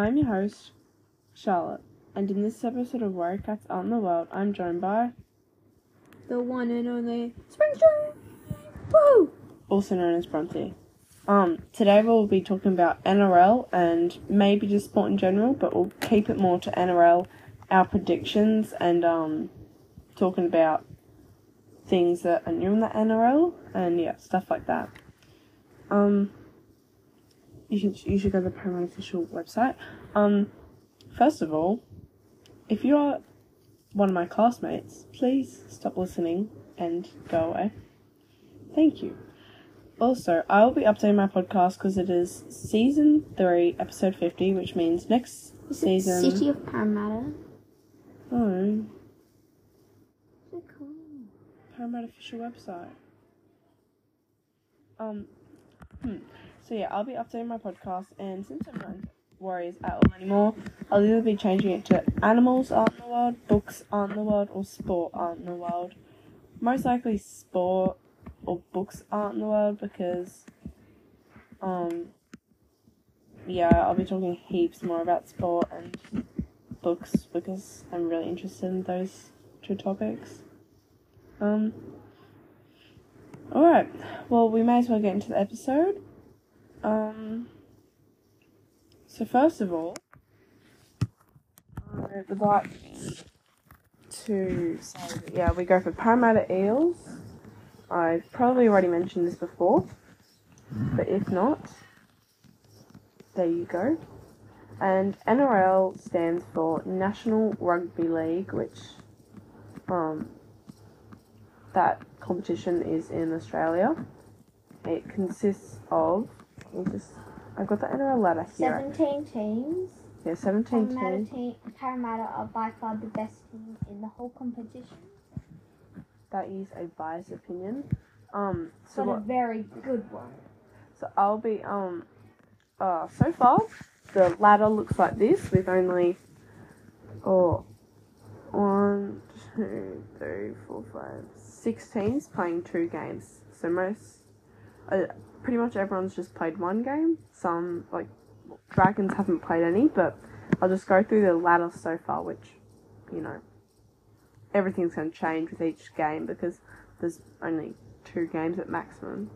I'm your host, Charlotte, and in this episode of Warrior Cats Out in the World, I'm joined by, The one and only Springstone. Woo! also known as Bronte. Um, today we'll be talking about NRL and maybe just sport in general, but we'll keep it more to NRL, our predictions, and um, talking about things that are new in the NRL and yeah, stuff like that. Um, you should you should go to the Parramatta official website. Um, first of all, if you are one of my classmates, please stop listening and go away. Thank you. Also, I will be updating my podcast because it is season three, episode fifty, which means next season. City of Parramatta. Oh, So cool. Parramatta official website. Um, hmm. So yeah, I'll be updating my podcast, and since I'm not Warriors at all anymore, I'll either be changing it to animals in the world, books in the world, or sport in the world. Most likely sport or books in the world because, um, yeah, I'll be talking heaps more about sport and books because I'm really interested in those two topics. Um. Alright, well, we may as well get into the episode. Um. So, first of all, I would like to say that, yeah, we go for Parramatta Eels. I've probably already mentioned this before, but if not, there you go. And NRL stands for National Rugby League, which um, that competition is in Australia. It consists of me just I've got the NRL ladder here. 17 teams. Yeah, seventeen Parramatta, teams. team, Parramatta are by far the best team in the whole competition. That is a biased opinion. Um, so But a very good one. So I'll be um, uh, so far the ladder looks like this with only oh one, two, three, four, five, six teams playing two games. So most, uh, pretty much everyone's just played one game. Some like Dragons haven't played any, but I'll just go through the ladder so far, which you know everything's going to change with each game because there's only two games at maximum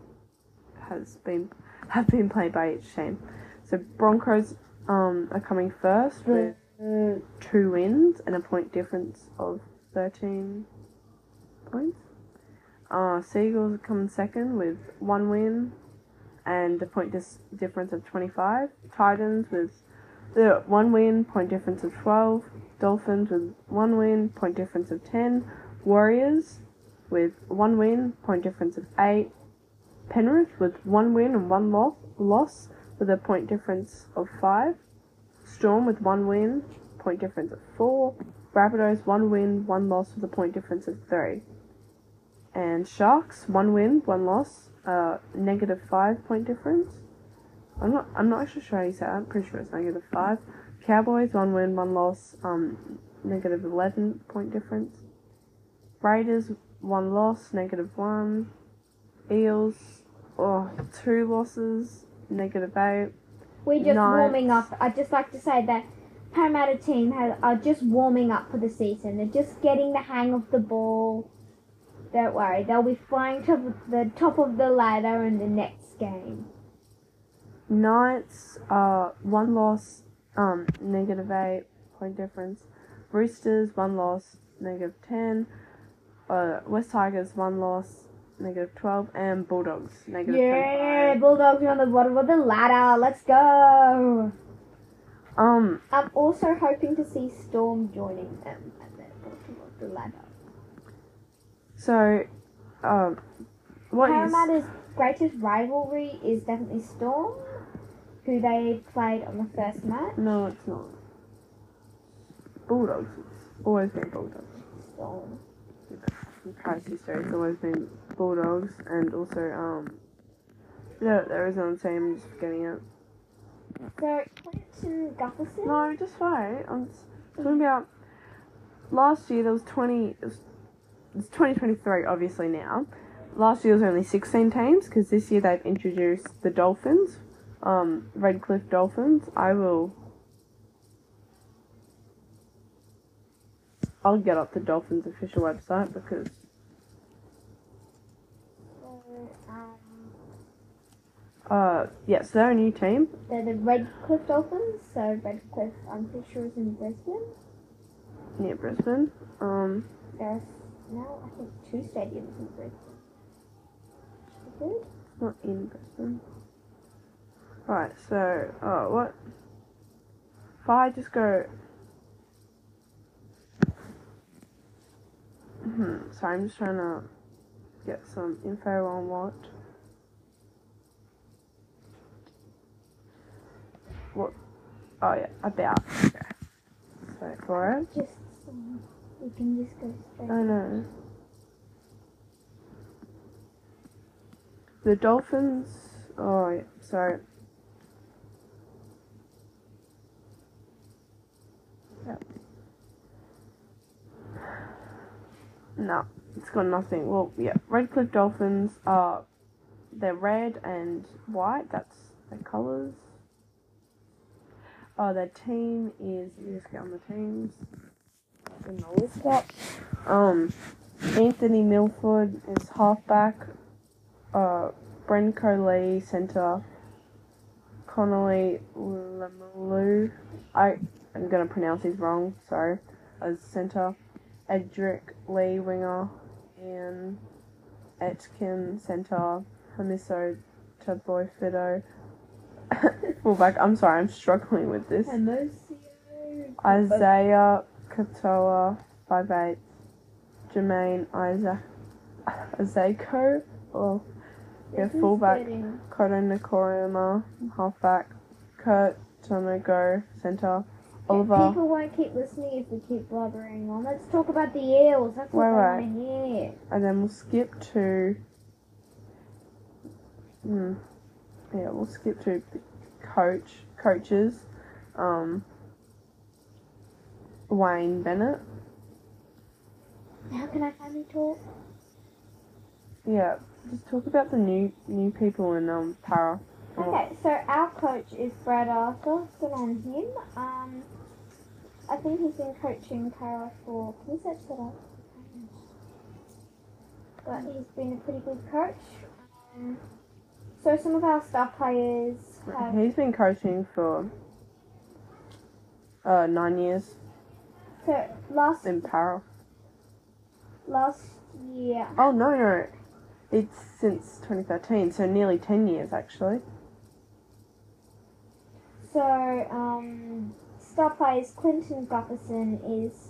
has been have been played by each team. So Broncos um, are coming first with uh, two wins and a point difference of thirteen points. Uh, Sea Eagles coming second with one win and a point dis- difference of twenty five. Titans with the one win, point difference of twelve. Dolphins with one win, point difference of ten. Warriors with one win, point difference of eight. Penrith with one win and one loss, loss with a point difference of five. Storm with one win, point difference of four. Rabbitohs one win, one loss with a point difference of three. And Sharks one win, one loss, uh, negative five point difference. I'm not. I'm not actually sure how you say that. I'm pretty sure it's negative five. Cowboys one win, one loss, um, negative eleven point difference. Raiders one loss, negative one. Eels, oh, two losses, negative eight. We're just Nice. warming up. I'd just like to say that Parramatta team has, are just warming up for the season. They're just getting the hang of the ball. Don't worry, they'll be flying to the top of the ladder in the next game. Knights, uh, one loss, um, negative eight point difference. Roosters, one loss, negative ten. Uh, West Tigers, one loss, negative twelve, and Bulldogs, negative Yeah, 25. Bulldogs are on the bottom of the ladder. Let's go. Um, I'm also hoping to see Storm joining them at the bottom of the ladder. So, um, what is Parramatta's greatest rivalry is definitely Storm, who they played on the first match. no, it's not. Bulldogs. It's always been Bulldogs. Storm. In past history, it's always been Bulldogs, and also um, the the Arizona team. I'm just forgetting it. So Clinton Gutherson. No, just wait. I'm just talking about last year. There was twenty. It was, it's 2023 obviously now. Last year was only 16 teams because this year they've introduced the Dolphins, um, Redcliffe Dolphins. I will. I'll get up the Dolphins official website because. Uh, yeah, so they're a new team. They're the Redcliffe Dolphins, so Redcliffe, I'm pretty sure, is in Brisbane. Near Brisbane. Um, they're now I think two stadiums in Brisbane. Good. not in Brisbane. Right, so oh what? If I just go. Hmm. Sorry, I'm just trying to get some info on what. What? Oh yeah, about. Okay. So for it. Just um, you can just go straight. I know. The Dolphins. Oh, yeah, sorry. Yep. No, it's got nothing. Well, yeah, Redcliffe Dolphins are they're red and white. That's their colours. Oh, their team is. Let me just get on the teams. In the up. Um, Anthony Milford is halfback. Uh, Lee centre. Connelly Lemuelu. I am gonna pronounce these wrong. Sorry. As centre. Edrick Lee winger. And Etkin centre. Hamiso Chaboy Fido. Fullback. I'm sorry. I'm struggling with this. Isaiah Katoa, 5'8". Jermaine Isaac Azeko, or yeah, fullback. Kodi Nikorima, halfback. Kurt Tomago, centre. Oliver. People won't keep listening if we keep blubbering on. Let's talk about the eels. That's what I want to hear. And then we'll skip to. Hmm. Yeah, we'll skip to coach coaches. Um. Wayne Bennett. How can I finally talk? Yeah, just talk about the new new people in um para. Okay, so our coach is Brad Arthur. Good on him. Um, I think he's been coaching para for. Can you search that up? But he's been a pretty good coach. Um, so some of our star players have. He's been coaching for uh nine years So last in para. last year, Oh no no, it's since 2013, so nearly 10 years actually. So, um, star players Clinton Gutherson is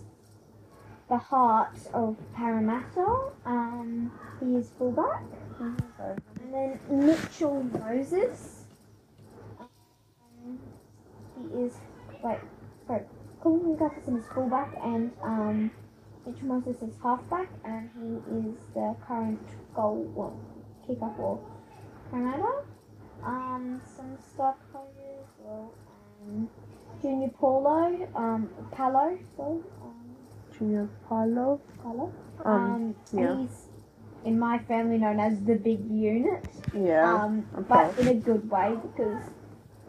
the heart of Parramatta. Um, he is fullback. And then Mitchell Moses. Um, he is, wait, sorry. Clinton Gutherson is fullback and um, Mitchell Moses is halfback and he is the current goal well, kicker for Parramatta. Um, some star players, well, um, Junior Paulo, um, Palo, sorry, um, Junior Pilo. Palo. Um, Um, yeah. he's in my family known as the big unit, yeah. um, okay. but in a good way because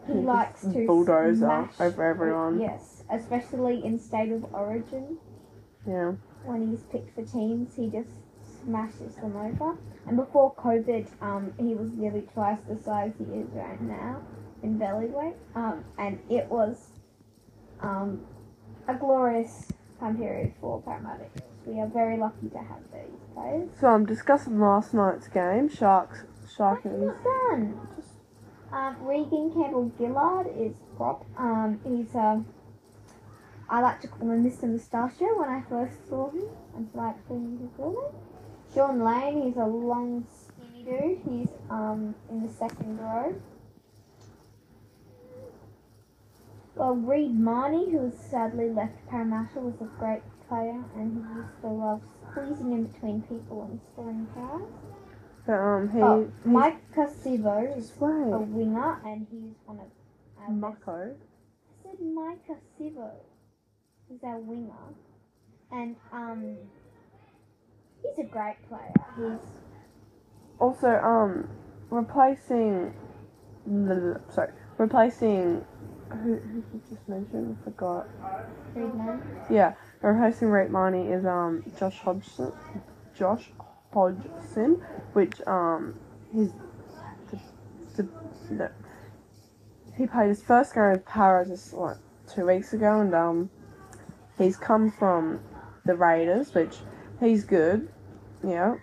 he likes to bulldozer smash over everyone. Yes, especially in state of origin Yeah. when he's picked for teams, he just smashes them over. And before COVID, um, he was nearly twice the size he is right now in belly weight. Um, and it was um, a glorious time period for Eels. We are very lucky to have these players. So I'm discussing last night's game. Sharks. Sharkies. done. Um, Reagan Campbell Gillard is prop. Um, he's a. I like to call him Mr. Mustachio when I first saw him. I call him to call him. Shaun Lane, he's a long, skinny dude. He's um in the second row. Well, Reed Mahoney, who has sadly left Parramatta, was a great player, and he used to love squeezing in between people and scoring tries. But um, he. Oh, he's- Maika Sivo is Just a winger, and he's one of our. Mako. I said Maika Sivo. He's our winger, and um, he's a great player. He's Also, um, replacing. The, sorry, replacing. Who, who you just mentioned I forgot. Friedman. Yeah, replacing Reed Mahoney is um Josh Hodgson, Josh Hodgson, which um he's the, the, he played his first game with Para just like two weeks ago, and um he's come from the Raiders, which he's good, yeah,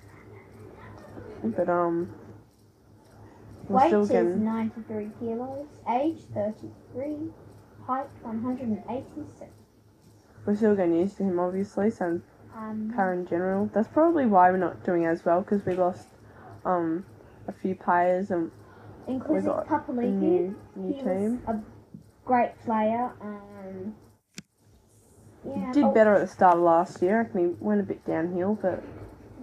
but um. we're Weight still is getting- 93 kilos. Age 33. Height 186. We're still getting used to him, obviously, so Um, in general. That's probably why we're not doing as well because we lost um a few players and including got a new new team. a great player. Um, yeah. Did oh, better at the start of last year. I he went a bit downhill, but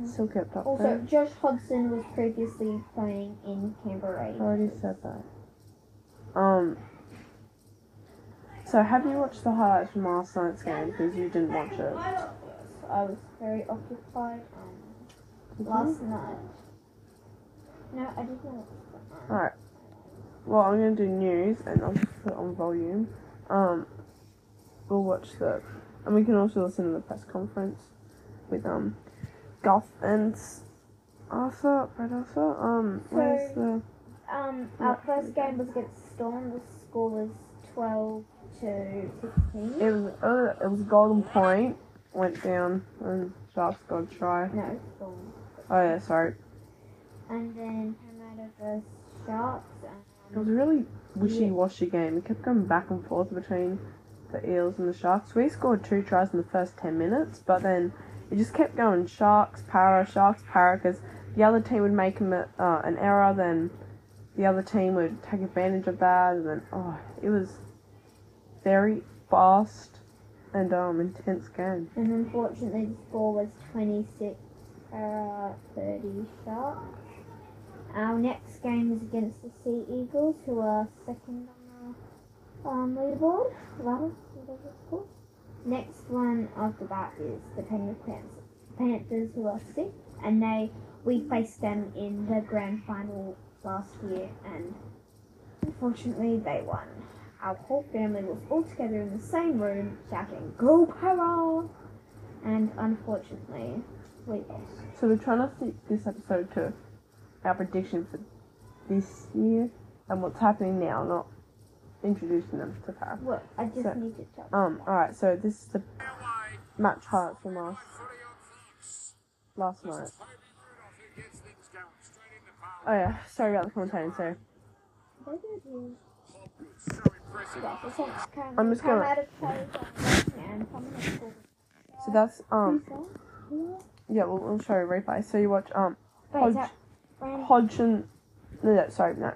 still kept up Also, there. Josh Hodgson was previously playing in Canberra. I already said that. Um. So have you watched the highlights from last night's game? Because you didn't watch it. I was very occupied um, last night. No, I did not. Um, Alright. Well, I'm gonna do news and I'll just put it on volume. Um, we'll watch the, and we can also listen to the press conference with um, Guff and Arthur, Brad Arthur. Um, where's the? Um, our first game was against Storm. The score was 12 to 16. It was uh, it was a golden point. Went down and Sharks got a try. No, Storm. Oh yeah, sorry. And then Parramatta vs Sharks. It was a really wishy-washy game. It kept going back and forth between the Eels and the Sharks. We scored two tries in the first 10 minutes, but then it just kept going Sharks, Para, Sharks, Para, because the other team would make them, uh, an error, then the other team would take advantage of that, and then, oh, it was very fast and um, intense game. and unfortunately, the score was 26 Para 30 Sharks. Our next game is against the Sea Eagles, who are second on the um, leaderboard. Ladder, whatever called. Next one after that is the Penrith Panthers, Panthers who are sixth, and they we faced them in the grand final last year, and unfortunately they won. Our whole family was all together in the same room shouting "Go Para!" and unfortunately we lost. So we're trying to stick this episode to our prediction for this year and what's happening now, not introducing them to Para. Well, I just So- need to tell. Um, alright, so this is the match highlights from last last night. Oh yeah, sorry about the commentating, so I'm just gonna- so that's um yeah, we'll, we'll show you replay. So you watch um Hodge, Hodgson no, no sorry, no.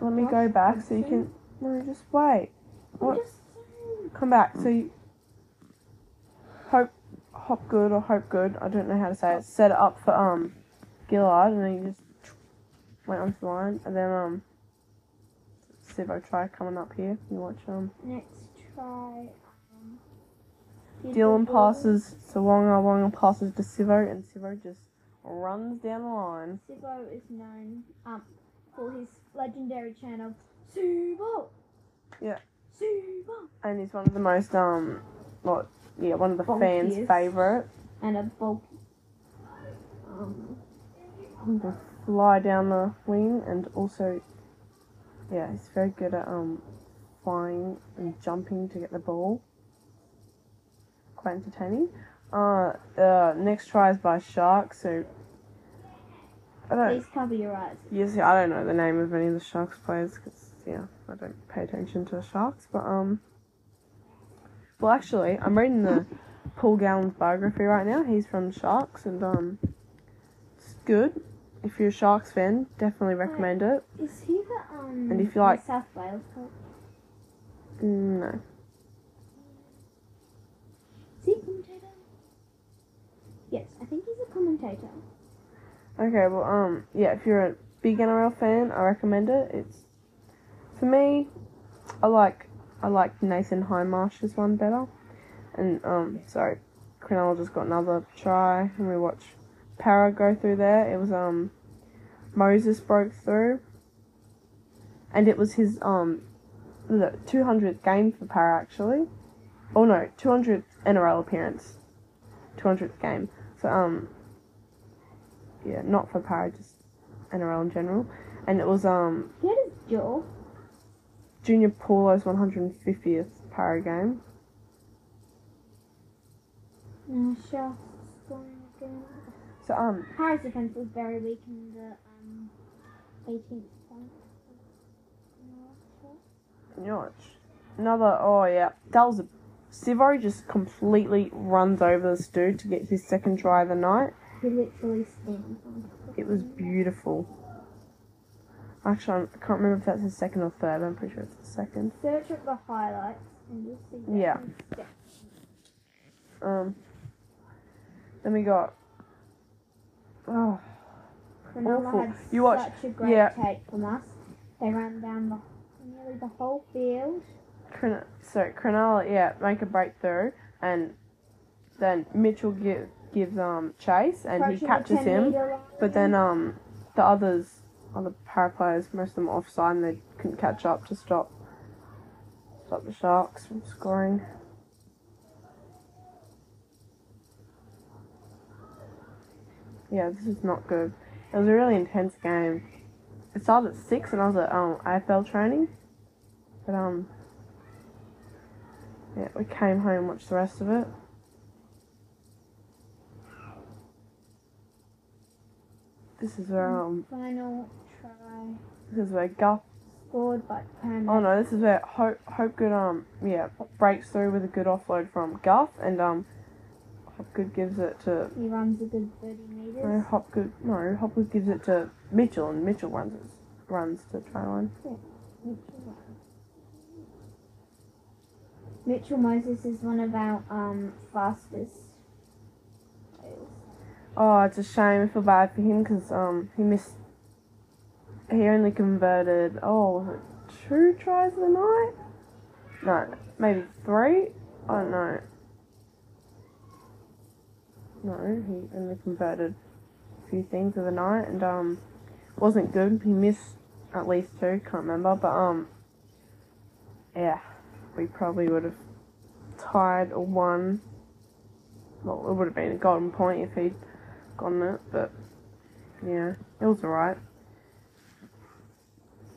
Let me go back so you can no, just wait. What? Come back. So you hope hop good or hope good. I don't know how to say it, set it up for um Gillard and then you just went onto the line and then um Sivo try coming up here. You watch um Next try. Um, Dylan passes to Wonga, Wonga passes to Sivo and Sivo just runs down the line. Sibo is known um for his legendary channel, Sibo. Yeah. Sibo. And he's one of the most um what yeah, one of the fans' favourite. And a bulky. Um, fly down the wing and also yeah, he's very good at um flying and jumping to get the ball. Quite entertaining. Uh, uh next try is by Sharks, so I don't please cover your eyes. yes, I don't know the name of any of the Sharks players because yeah, I don't pay attention to the Sharks, but um well actually I'm reading the Paul Gallen's biography right now. He's from Sharks and um it's good. If you're a Sharks fan, definitely recommend it. Is he the um? And if you like- South Wales coach? No. Is he a commentator? Yes, I think he's a commentator. Okay, well, um, yeah, if you're a big NRL fan, I recommend it. It's for me, I like I like Nathan Hindmarsh's one better, and um, sorry, Cronulla just got another try, and we watched Para go through there. It was um, Moses broke through, and it was his um, the 200th game for Para actually, oh no, 200th NRL appearance, 200th game. So um, yeah, not for Para, just NRL in general. And it was um had his jaw. Junior Paulo's 150th Para game. No, sure. So um, Paris defense was very weak in the um, 18th point. Notch. Another, oh yeah, that was a. Sivo just completely runs over this dude to get his second try of the night. He literally stands It was beautiful. Actually, I can't remember if that's his second or third. I'm pretty sure it's the second. Search up the highlights and you'll see that Yeah. Um. Then we got. Oh, Awful. had You watch- such a great yeah. take from us. They ran down the nearly the whole field. Cron- so Cronulla, yeah, make a breakthrough, and then Mitchell give, gives um chase, and he approaching catches him. But then um the others, other para players, most of them offside, and they couldn't catch up to stop stop the Sharks from scoring. Yeah, this is not good. It was a really intense game. It started at six, and I was at um AFL training, but um yeah, we came home and watched the rest of it. This is where um final try this is where Guff scored by Parramatta. Oh no, this is where Hope Hope Good um yeah breaks through with a good offload from Guff and um Hopgood gives it to He runs a good 30 metres. no Hopgood no Hopgood gives it to Mitchell and Mitchell runs it, runs to try line. Mitchell Mitchell Moses is one of our um, fastest players. Oh, it's a shame. I feel bad for him because um he missed. He only converted oh was it two tries of the night? No, maybe three. I don't know. No, he only converted a few things of the night and um wasn't good. He missed at least two. Can't remember, but um yeah, we probably would have tied or won. Well, it would have been a golden point if he'd gotten it, but yeah, it was alright.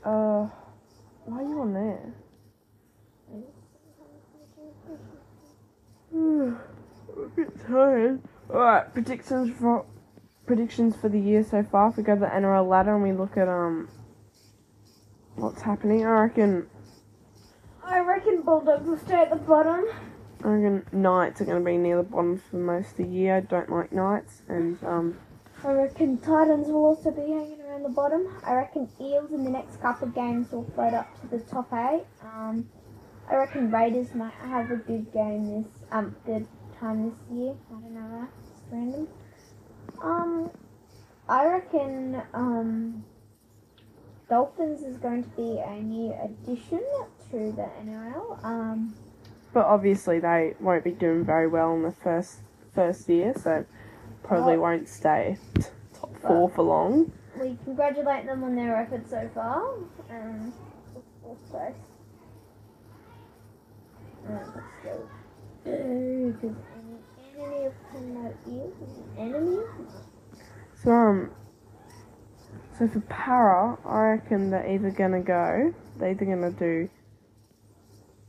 Uh, why are you on there? I'm a bit tired. Alright, predictions for predictions for the year so far. If we go to the NRL ladder and we look at um what's happening, I reckon I reckon Bulldogs will stay at the bottom. I reckon Knights are going to be near the bottom for most of the year. I don't like Knights, and um I reckon Titans will also be hanging around the bottom. I reckon Eels in the next couple of games will float up to the top eight. Um, I reckon Raiders might have a good game this um good time this year. I don't know that. It's random. Um, I reckon um Dolphins is going to be a new addition to the NRL. Um, But obviously they won't be doing very well in the first first year, so probably Well- won't stay top four for long. we congratulate them on their efforts so far. Um, also, um, so, because any So um, so for para, I reckon they're either gonna go, they're either gonna do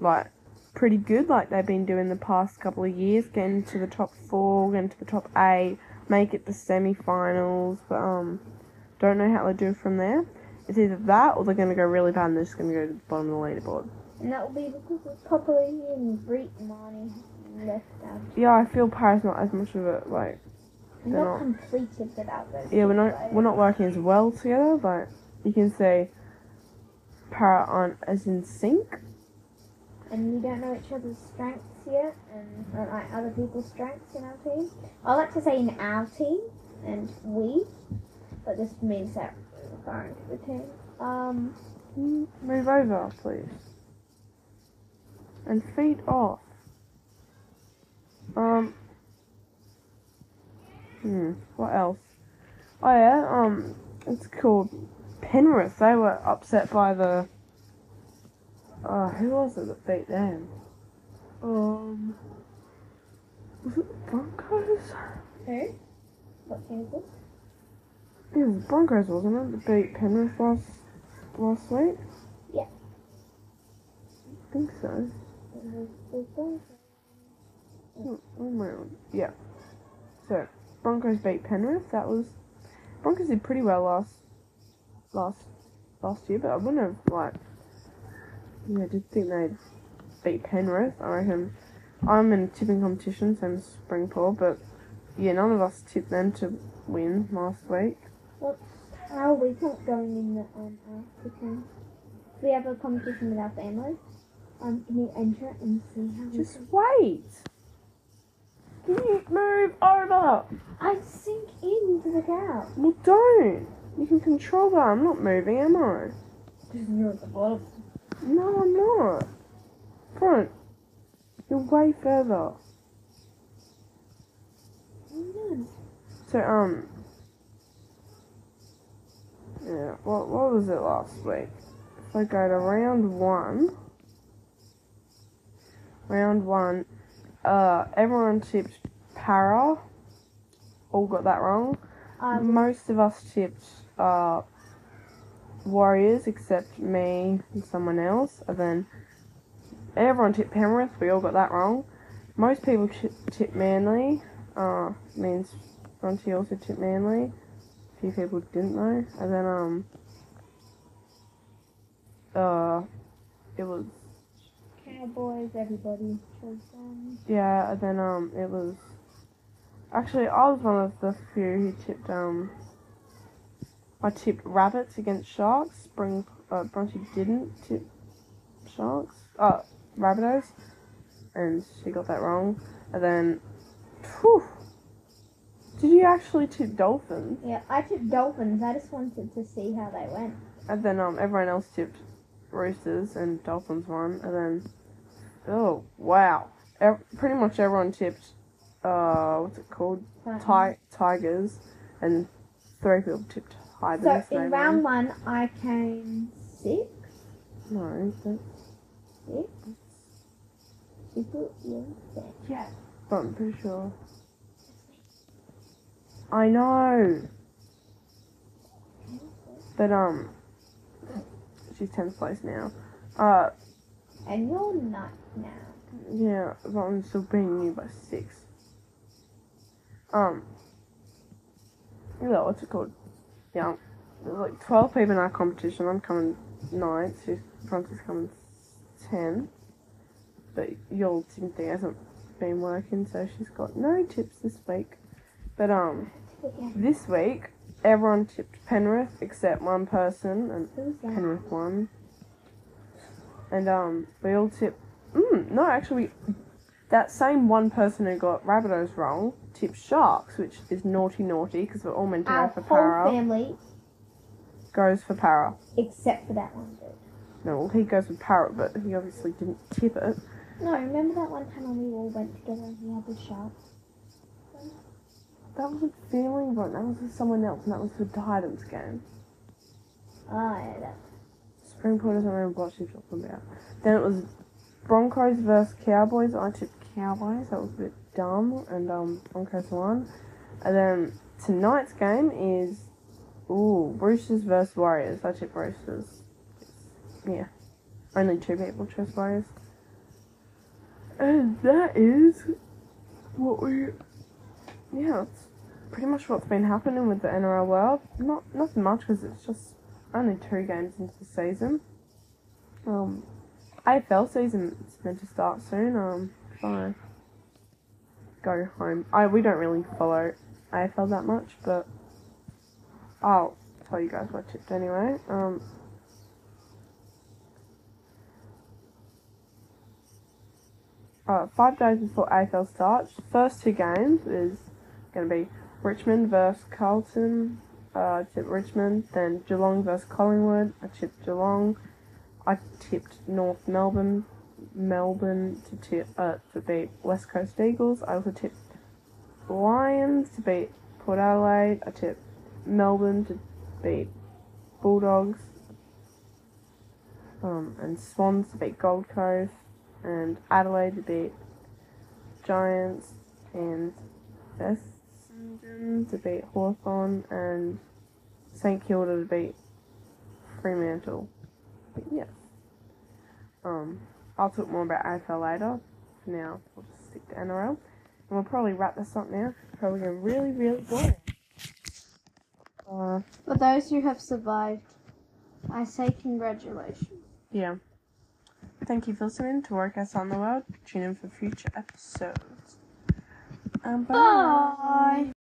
like pretty good, like they've been doing the past couple of years, getting to the top four, getting to the top eight, make it to semi-finals, but um, don't know how they do from there. It's either that or they're gonna go really bad and they're just gonna go to the bottom of the leaderboard. And that will be because of Popoli and Breet Mahoney left out. Yeah, I feel Paris not as much of it like. They're not not- completed without those. Yeah, we're not players. we're not working as well together. Like you can say, Para aren't as in sync. and we don't know each other's strengths yet, and or like other people's strengths in our team. I like to say in our team and we, but this means that we're referring to the team. Um, Move over, please. And feed off. Um. Hmm. What else? Oh yeah. Um. It's called Penrith. They were upset by the. Uh, who was it that beat them? Um, was it the Broncos? Who? What team is this? It was the Broncos, wasn't it? That beat Penrith last last week. Yeah. I think so. Broncos. Oh. Yeah. So Broncos beat Penrith. That was Broncos did pretty well last last last year, but I wouldn't have like yeah, I did think they'd beat Penrith. I reckon I'm in a tipping competition, same as Springstone, but yeah, none of us tipped them to win last week. How are we not going in the um uh. We have a competition with our families. Um, can you enter and see how Just wait. Can you move over? I sink into the gap. Well, don't. You can control that. I'm not moving, am I? Just you're at the bottom. No, I'm not. Front. You're way further. So, um. Yeah, what, what was it last week? If I go to round one. Round one. Uh, everyone tipped para. All got that wrong. Um, Most of us tipped uh, Warriors except me and someone else. And then everyone tipped Penrith. We all got that wrong. Most people t- tipped Manly. Uh, means Bronte also tipped Manly. A few people didn't though. And then um, uh, it was Cowboys, everybody chose them. yeah. And then um, it was actually I was one of the few who tipped um. I tipped rabbits against sharks. Spring uh, Bronte didn't tip sharks. Uh, rabbitohs, and she got that wrong. And then, whew, did you actually tip dolphins? Yeah, I tipped Dolphins. I just wanted to see how they went. And then um, everyone else tipped roosters, and dolphins won. And then, oh wow, Ev- pretty much everyone tipped. Uh, what's it called? Ti- tigers, and three people tipped hybrids. So in round one, I came six. no, that's Six. People, yeah, six. Yeah, but I'm pretty sure. I know. But um she's tenth place now. Uh And you're not now. yeah, but I'm still beating you by six. Um yeah, what's it called? Yeah. There's like twelve people in our competition. I'm coming ninth, she's Bronte's coming ten. But your team thing hasn't been working, so she's got no tips this week. But um this week everyone tipped Penrith except one person and Penrith won. And um we all tipped mm, no actually that same one person who got Rabbitohs wrong tipped Sharks, which is naughty naughty because we're all meant to Our go for whole para. family, Goes for para. except for that one dude. No, well, he goes for para, but he obviously didn't tip it. No, remember that one time when we all went together and he had the shark? That wasn't feeling right. That was with someone else, and that was the Titans game. Oh, yeah, that. Springstone doesn't remember what she's talking about. Then it was Broncos versus Cowboys. I tipped Cowboys. That was a bit dumb, and um, Broncos won. And then tonight's game is ooh Roosters versus Warriors. I tipped Roosters. Yeah, only two people chose Warriors. And that is what we. Yeah, it's pretty much what's been happening with the NRL world. Not nothing much because it's just only two games into the season. Um, AFL season is meant to start soon. Um, I go home, I we don't really follow AFL that much, but I'll tell you guys what I anyway. Um. Uh, five days before AFL starts, first two games is going to be Richmond versus Carlton. Uh, tipped Richmond. Then Geelong versus Collingwood. I tipped Geelong. I tipped North Melbourne. Melbourne to tip uh, to beat West Coast Eagles. I also tipped Lions to beat Port Adelaide. I tipped Melbourne to beat Bulldogs. Um, and Swans to beat Gold Coast. and Adelaide to beat Giants, and To beat Hawthorn, and St Kilda to beat Fremantle. But yeah. Um, I'll talk more about AFL later. For now, we'll just stick to NRL. And we'll probably wrap this up now. Probably getting really, really boring. Uh, For those who have survived, I say congratulations. yeah. Thank you for listening to Workouts on the World. Tune in for future episodes. Um, bye. Bye.